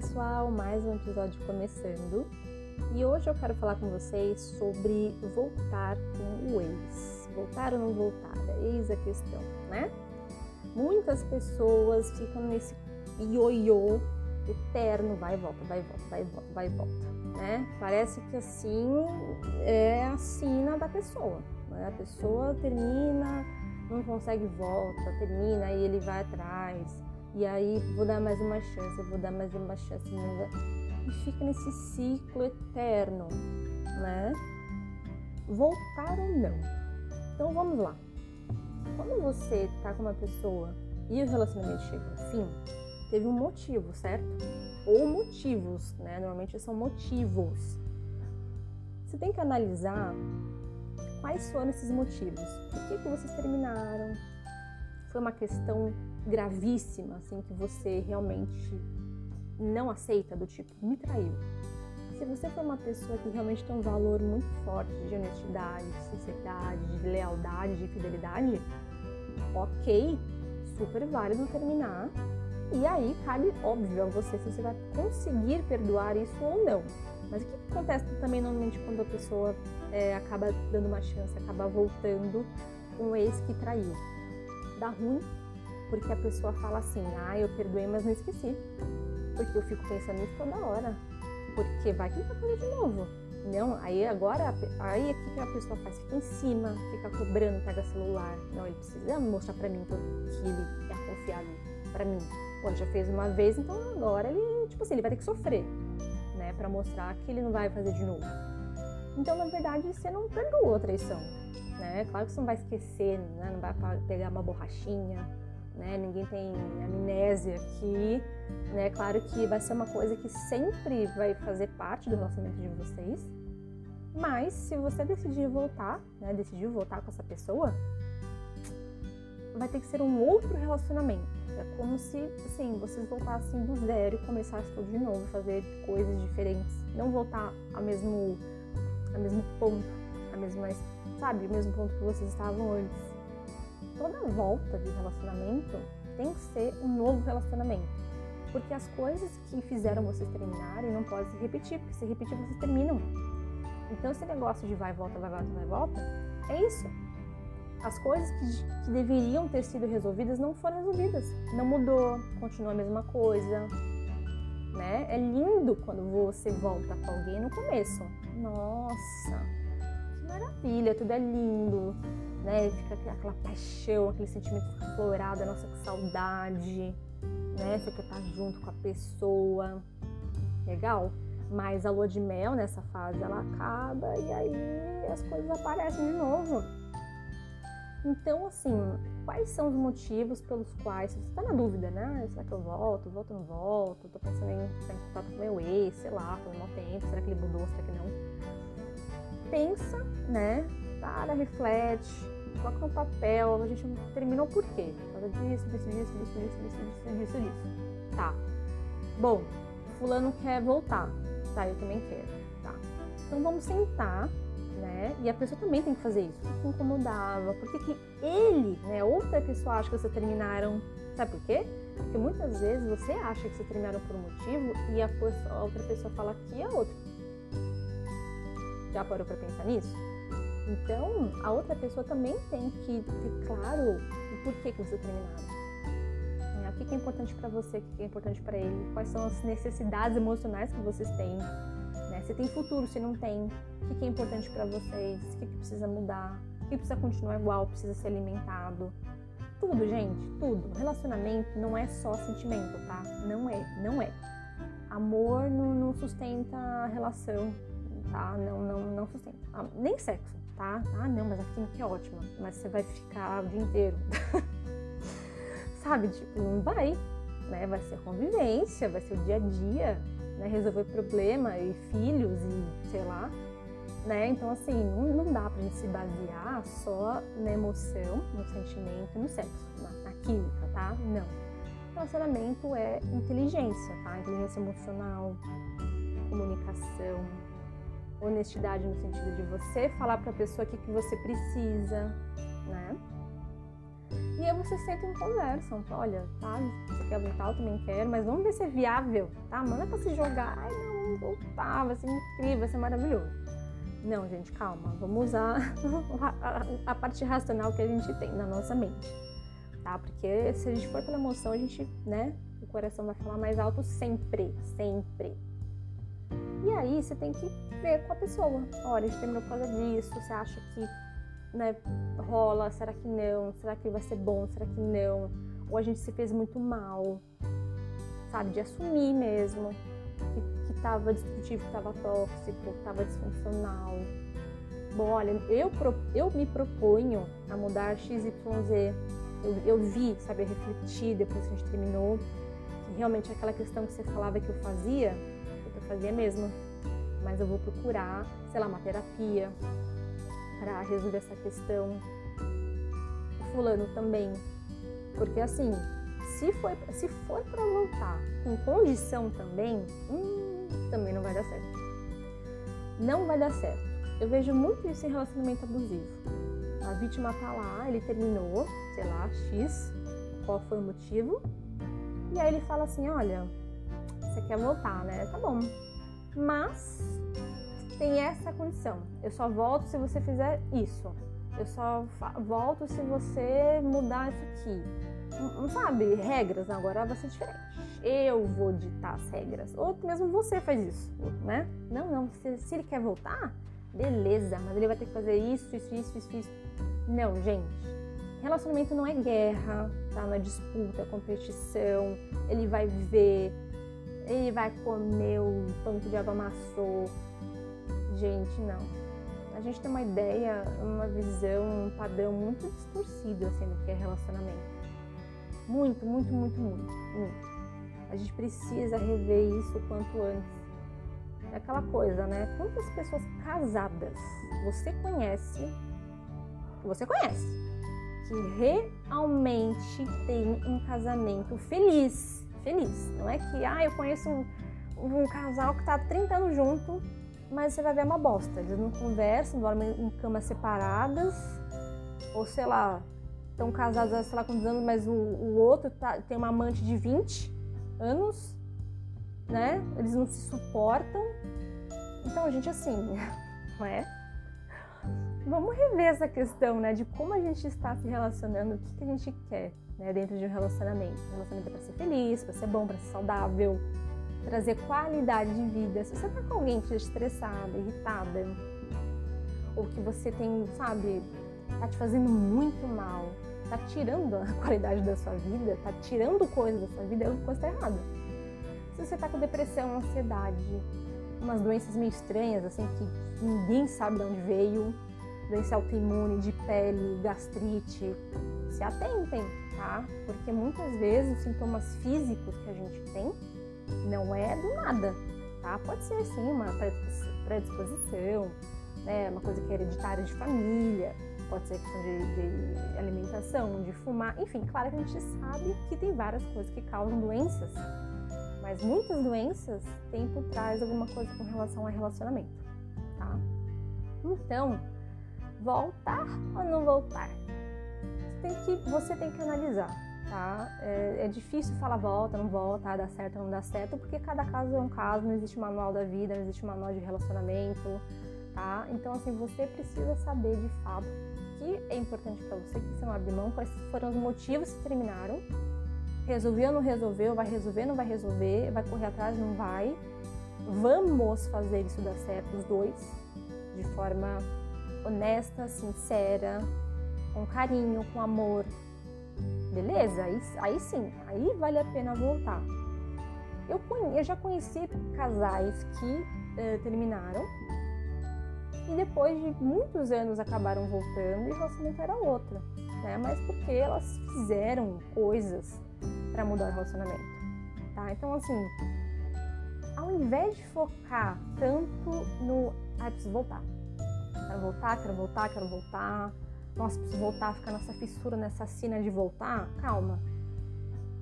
pessoal, mais um episódio começando. E hoje eu quero falar com vocês sobre voltar com o ex. Voltar ou não voltar? Eis a questão, né? Muitas pessoas ficam nesse ioiô eterno, vai e volta, vai e volta, vai e volta, vai e volta, né? Parece que assim é a sina da pessoa. Né? A pessoa termina, não consegue volta, termina e ele vai atrás e aí vou dar mais uma chance, vou dar mais uma chance, e fica nesse ciclo eterno, né? Voltar ou não? Então vamos lá. Quando você tá com uma pessoa e o relacionamento chega ao fim, teve um motivo, certo? Ou motivos, né? Normalmente são motivos. Você tem que analisar quais foram esses motivos. Por que, que vocês terminaram? Foi uma questão gravíssima, assim, que você realmente não aceita, do tipo, me traiu. Se você for uma pessoa que realmente tem um valor muito forte de honestidade, de sinceridade, de lealdade, de fidelidade, ok, super válido terminar. E aí cabe, óbvio, a você se você vai conseguir perdoar isso ou não. Mas o que acontece também normalmente quando a pessoa é, acaba dando uma chance, acaba voltando um ex que traiu? Dá ruim porque a pessoa fala assim: ah, eu perdoei, mas não esqueci. Porque eu fico pensando nisso toda hora. Porque vai que ele vai fazer de novo. Não, aí agora, aí o que a pessoa faz? Fica em cima, fica cobrando, pega celular. Não, ele precisa mostrar pra mim que ele é confiável pra mim. Pô, já fez uma vez, então agora ele, tipo assim, ele vai ter que sofrer, né? Pra mostrar que ele não vai fazer de novo. Então, na verdade, você não perdoou a traição, né? Claro que você não vai esquecer, né? Não vai pegar uma borrachinha, né? Ninguém tem amnésia aqui, né? Claro que vai ser uma coisa que sempre vai fazer parte do relacionamento de vocês. Mas se você decidir voltar, né, decidir voltar com essa pessoa, vai ter que ser um outro relacionamento. É como se, assim, vocês voltassem do zero e começassem tudo de novo, fazer coisas diferentes. Não voltar ao mesmo, ao mesmo ponto, a mesma, sabe, o mesmo ponto que vocês estavam antes toda volta de relacionamento tem que ser um novo relacionamento. Porque as coisas que fizeram vocês terminarem não podem se repetir, porque se repetir vocês terminam. Então esse negócio de vai, volta, vai, volta, vai, volta, é isso. As coisas que, que deveriam ter sido resolvidas não foram resolvidas. Não mudou, continua a mesma coisa. Né? É lindo quando você volta com alguém no começo. Nossa, maravilha, tudo é lindo né? Fica aquela paixão, aquele sentimento aflorado, nossa, que saudade, né? Você quer estar junto com a pessoa. Legal? Mas a lua de mel nessa fase ela acaba e aí as coisas aparecem de novo. Então, assim, quais são os motivos pelos quais você está na dúvida, né? Será que eu volto? Volto ou não volto? Tô pensando em estar em contato com meu ex, sei lá, por um tempo. Será que ele mudou? Será que não? Pensa, né? Para, reflete, coloca no papel, a gente terminou por quê? Por causa disso, disso, disso, disso, disso, disso, disso, disso. Tá. Bom, fulano quer voltar. Tá, eu também quero. Tá. Então vamos sentar, né? E a pessoa também tem que fazer isso. O que incomodava? Por que, que ele, né? Outra pessoa acha que vocês terminaram. Sabe por quê? Porque muitas vezes você acha que vocês terminaram por um motivo e a, pessoa, a outra pessoa fala que é outro. Já parou pra pensar nisso? Então, a outra pessoa também tem que ter claro o porquê que você terminaram. É, o que é importante para você, o que é importante para ele, quais são as necessidades emocionais que vocês têm. Né? Se tem futuro, se não tem, o que é importante para vocês, o que precisa mudar, o que precisa continuar igual, precisa ser alimentado. Tudo, gente, tudo. Relacionamento não é só sentimento, tá? Não é, não é. Amor não, não sustenta a relação, tá? Não, não, não sustenta. Ah, nem sexo tá? Ah, não, mas a química é ótima, mas você vai ficar o dia inteiro. Sabe? Tipo, não vai, né? Vai ser convivência, vai ser o dia a dia, né? Resolver problema e filhos e sei lá, né? Então, assim, não, não dá pra gente se basear só na emoção, no sentimento e no sexo, na, na química, tá? Não. Relacionamento é inteligência, tá? Inteligência emocional, comunicação, honestidade no sentido de você falar para a pessoa o que, que você precisa, né? E aí vocês sentam e conversam. Olha, tá, você quer voltar, eu também quero, mas vamos ver se é viável, tá? Manda pra se jogar. Ai, não, vamos voltar, vai ser incrível, vai ser maravilhoso. Não, gente, calma. Vamos usar a parte racional que a gente tem na nossa mente, tá? Porque se a gente for pela emoção, a gente, né, o coração vai falar mais alto sempre, sempre. E aí você tem que ver com a pessoa. Olha, a gente terminou por causa disso, você acha que né, rola, será que não? Será que vai ser bom? Será que não? Ou a gente se fez muito mal, sabe? De assumir mesmo que, que tava destrutivo, que tava tóxico, que tava disfuncional. Bom, olha, eu, eu me proponho a mudar XYZ. Eu, eu vi, sabe, eu refleti depois que a gente terminou, que realmente aquela questão que você falava que eu fazia, fazia mesmo. Mas eu vou procurar, sei lá, uma terapia, para resolver essa questão. O fulano também. Porque assim, se for, se for para voltar com condição também, hum, também não vai dar certo. Não vai dar certo. Eu vejo muito isso em relacionamento abusivo. A vítima tá lá, ele terminou, sei lá, X, qual foi o motivo. E aí ele fala assim: olha, você quer voltar, né? Tá bom. Mas tem essa condição. Eu só volto se você fizer isso. Eu só volto se você mudar isso aqui. Não sabe, regras agora vai ser diferente. Eu vou ditar as regras. Ou mesmo você faz isso, né? Não, não. Se, se ele quer voltar, beleza, mas ele vai ter que fazer isso, isso, isso, isso, isso. Não, gente. Relacionamento não é guerra, tá? Não é disputa, é competição. Ele vai ver, ele vai comer o pão que o diabo amassou Gente, não. A gente tem uma ideia, uma visão, um padrão muito distorcido assim do que é relacionamento. Muito, muito, muito, muito, muito. A gente precisa rever isso o quanto antes. É aquela coisa, né? Quantas pessoas casadas você conhece, você conhece, que realmente tem um casamento feliz, feliz. Não é que, ah, eu conheço um, um casal que está há 30 anos junto mas você vai ver uma bosta. Eles não conversam, dormem em camas separadas, ou sei lá, estão casados sei lá quantos anos, mas o, o outro tá, tem uma amante de 20 anos, né? Eles não se suportam. Então, gente, assim, não é? Vamos rever essa questão, né? De como a gente está se relacionando, o que, que a gente quer, né? Dentro de um relacionamento. O relacionamento é para ser feliz, para ser bom, para ser saudável, trazer qualidade de vida. Se você tá com alguém que é estressada, irritada, ou que você tem, sabe, tá te fazendo muito mal, tá tirando a qualidade da sua vida, tá tirando coisas da sua vida, alguma coisa tá errada. Se você tá com depressão, ansiedade, umas doenças meio estranhas, assim, que ninguém sabe de onde veio, doença autoimune, de pele, gastrite, se atentem, tá? Porque muitas vezes os sintomas físicos que a gente tem não é do nada, tá? Pode ser sim uma predisposição, né? Uma coisa que é hereditária de família, pode ser questão de, de alimentação, de fumar, enfim, claro que a gente sabe que tem várias coisas que causam doenças, mas muitas doenças têm por trás alguma coisa com relação ao relacionamento, tá? Então, voltar ou não voltar? Você tem que, você tem que analisar tá? É, é, difícil falar volta, não volta, dá certo, não dá certo, porque cada caso é um caso, não existe manual da vida, não existe manual de relacionamento, tá? Então, assim, você precisa saber de fato o que é importante para você, que você não abre mão, quais foram os motivos que terminaram, resolveu, não resolveu, vai resolver, não vai resolver, vai correr atrás, não vai. Vamos fazer isso dar certo, os dois, de forma honesta, sincera, com carinho, com amor, Beleza? Aí, aí sim, aí vale a pena voltar. Eu, eu já conheci casais que uh, terminaram e depois de muitos anos acabaram voltando e o relacionamento era outro, né? Mas porque elas fizeram coisas para mudar o relacionamento, tá? Então, assim, ao invés de focar tanto no, ah, preciso voltar, quero voltar, quero voltar, quero voltar, nossa, preciso voltar, ficar nessa fissura, nessa sina de voltar, calma.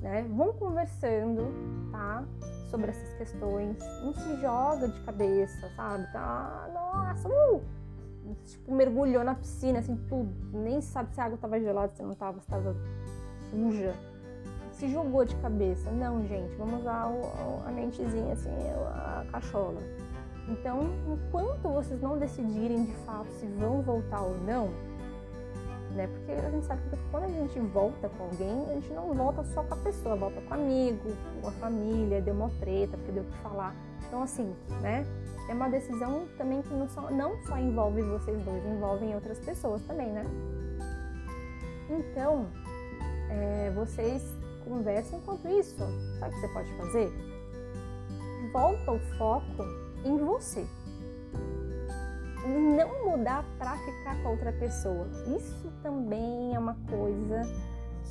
Né? Vão conversando, tá? Sobre essas questões. Não se joga de cabeça, sabe? Tá, nossa, uh! tipo, mergulhou na piscina, assim, tudo. Nem sabe se a água estava gelada, se não estava, se estava suja. Se jogou de cabeça. Não, gente, vamos usar a mentezinha, assim, a cachola. Então, enquanto vocês não decidirem de fato se vão voltar ou não, né? Porque a gente sabe que quando a gente volta com alguém, a gente não volta só com a pessoa, volta com amigo, com a família, deu uma treta, porque deu o que falar. Então, assim, né? É uma decisão também que não só, não só envolve vocês dois, envolve outras pessoas também, né? Então, é, vocês conversam enquanto isso. Sabe o que você pode fazer? Volta o foco em você não mudar para ficar com outra pessoa. Isso também é uma coisa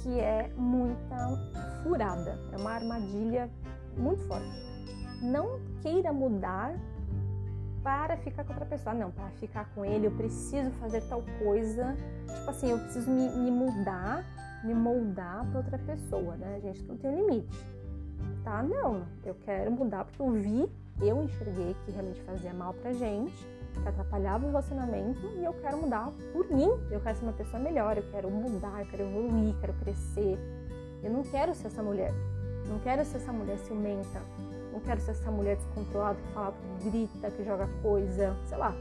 que é muita furada, é uma armadilha muito forte. Não queira mudar para ficar com outra pessoa. Não, para ficar com ele eu preciso fazer tal coisa. Tipo assim, eu preciso me, me mudar, me moldar para outra pessoa, né, gente? Não tem um limite. Tá? Não, eu quero mudar porque eu vi, eu enxerguei que realmente fazia mal pra gente que atrapalhava o relacionamento e eu quero mudar por mim. Eu quero ser uma pessoa melhor, eu quero mudar, eu quero evoluir, quero crescer. Eu não quero ser essa mulher. Não quero ser essa mulher ciumenta. Não quero ser essa mulher descontrolada que fala, que grita, que joga coisa, sei lá.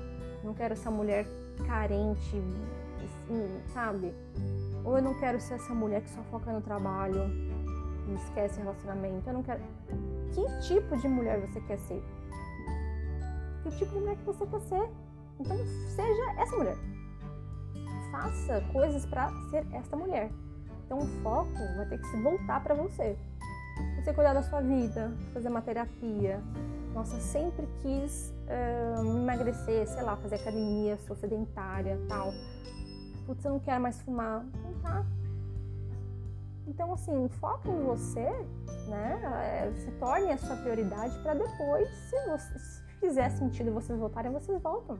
Não quero essa mulher carente, assim, sabe? Ou eu não quero ser essa mulher que só foca no trabalho e esquece relacionamento. Eu não quero. Que tipo de mulher você quer ser? que tipo de mulher que você quer ser. Então, seja essa mulher. Faça coisas para ser essa mulher. Então, o foco vai ter que se voltar para você. Você cuidar da sua vida, fazer uma terapia. Nossa, sempre quis uh, emagrecer, sei lá, fazer academia, sou sedentária, tal. Putz, eu não quero mais fumar. Então tá. Então, assim, foca em você, né? É, se torne a sua prioridade para depois, se você fizer sentido vocês voltarem, vocês voltam,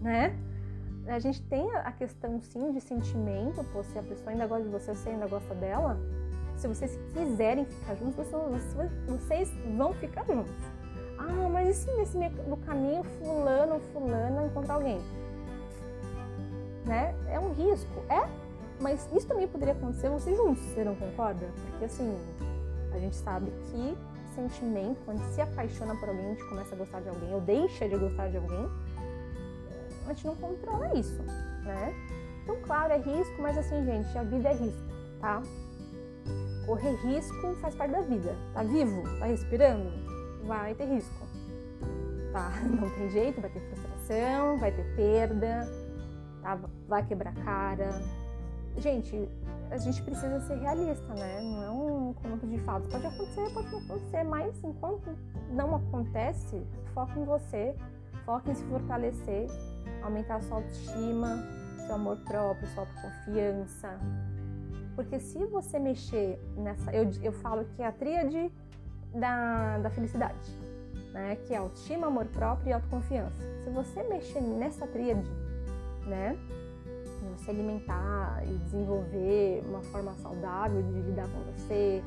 né? A gente tem a questão sim de sentimento, pô, se a pessoa ainda gosta de você, você ainda gosta dela, se vocês quiserem ficar juntos, vocês, vão ficar juntos. Ah, mas e se nesse meio do caminho fulano fulana encontrar alguém? Né? É um risco, é, mas isso também poderia acontecer vocês juntos, você não concorda? Porque assim, a gente sabe que sentimento, quando se apaixona por alguém, a gente começa a gostar de alguém ou deixa de gostar de alguém, a gente não controla isso, né? Então, claro, é risco, mas assim, gente, a vida é risco, tá? Correr risco faz parte da vida. Tá vivo? Tá respirando? Vai ter risco. Tá? Não tem jeito, vai ter frustração, vai ter perda, tá? vai quebrar cara. Gente, a gente precisa ser realista, né? Não é um conto de fatos. Pode acontecer, pode não acontecer, mas enquanto não acontece, foca em você, foca em se fortalecer, aumentar sua autoestima, seu amor próprio, sua autoconfiança. Porque se você mexer nessa. Eu, eu falo que é a tríade da, da felicidade, né? Que é autoestima, amor próprio e autoconfiança. Se você mexer nessa tríade, né? Se alimentar e desenvolver uma forma saudável de lidar com você,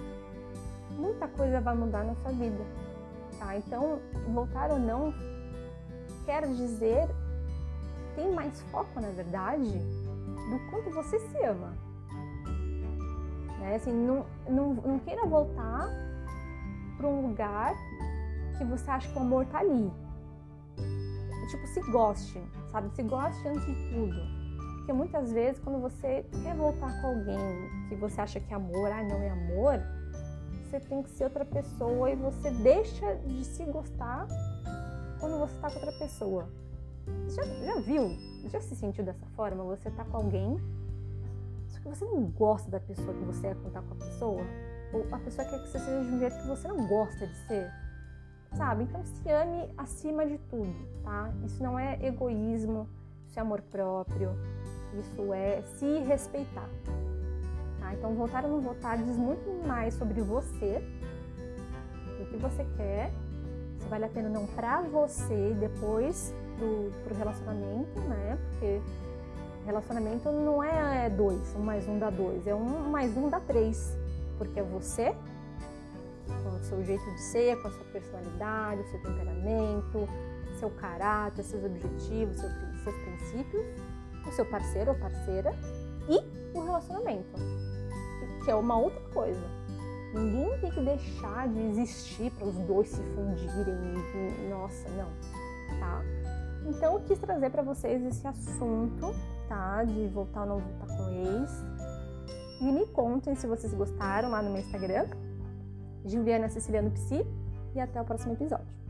muita coisa vai mudar na sua vida, tá? Então, voltar ou não quer dizer tem mais foco, na verdade, do quanto você se ama. Né? Assim, não, não, não queira voltar para um lugar que você acha que o amor tá ali. Tipo, se goste, sabe? Se goste antes de tudo porque muitas vezes, quando você quer voltar com alguém que você acha que é amor, ah, não é amor, você tem que ser outra pessoa e você deixa de se gostar quando você está com outra pessoa. Já, já viu? Já se sentiu dessa forma? Você está com alguém, só que você não gosta da pessoa que você é quando tá com a pessoa? Ou a pessoa quer que você seja de um jeito que você não gosta de ser? Sabe? Então se ame acima de tudo, tá? Isso não é egoísmo, isso é amor próprio, isso é se respeitar. Tá? Então, votar ou não votar diz muito mais sobre você, o que você quer, se vale a pena ou não para você depois do pro relacionamento, né? Porque relacionamento não é dois, um mais um dá dois, é um mais um dá três, porque é você com o seu jeito de ser, com a sua personalidade, o seu temperamento, seu caráter, seus objetivos, seus princípios, o seu parceiro ou parceira e o relacionamento, que é uma outra coisa. Ninguém tem que deixar de existir para os dois se fundirem. E, nossa, não, tá? Então eu quis trazer para vocês esse assunto, tá? De voltar ou não voltar com ex. E me contem se vocês gostaram lá no meu Instagram, Juliana Ceciliano Psi, e até o próximo episódio.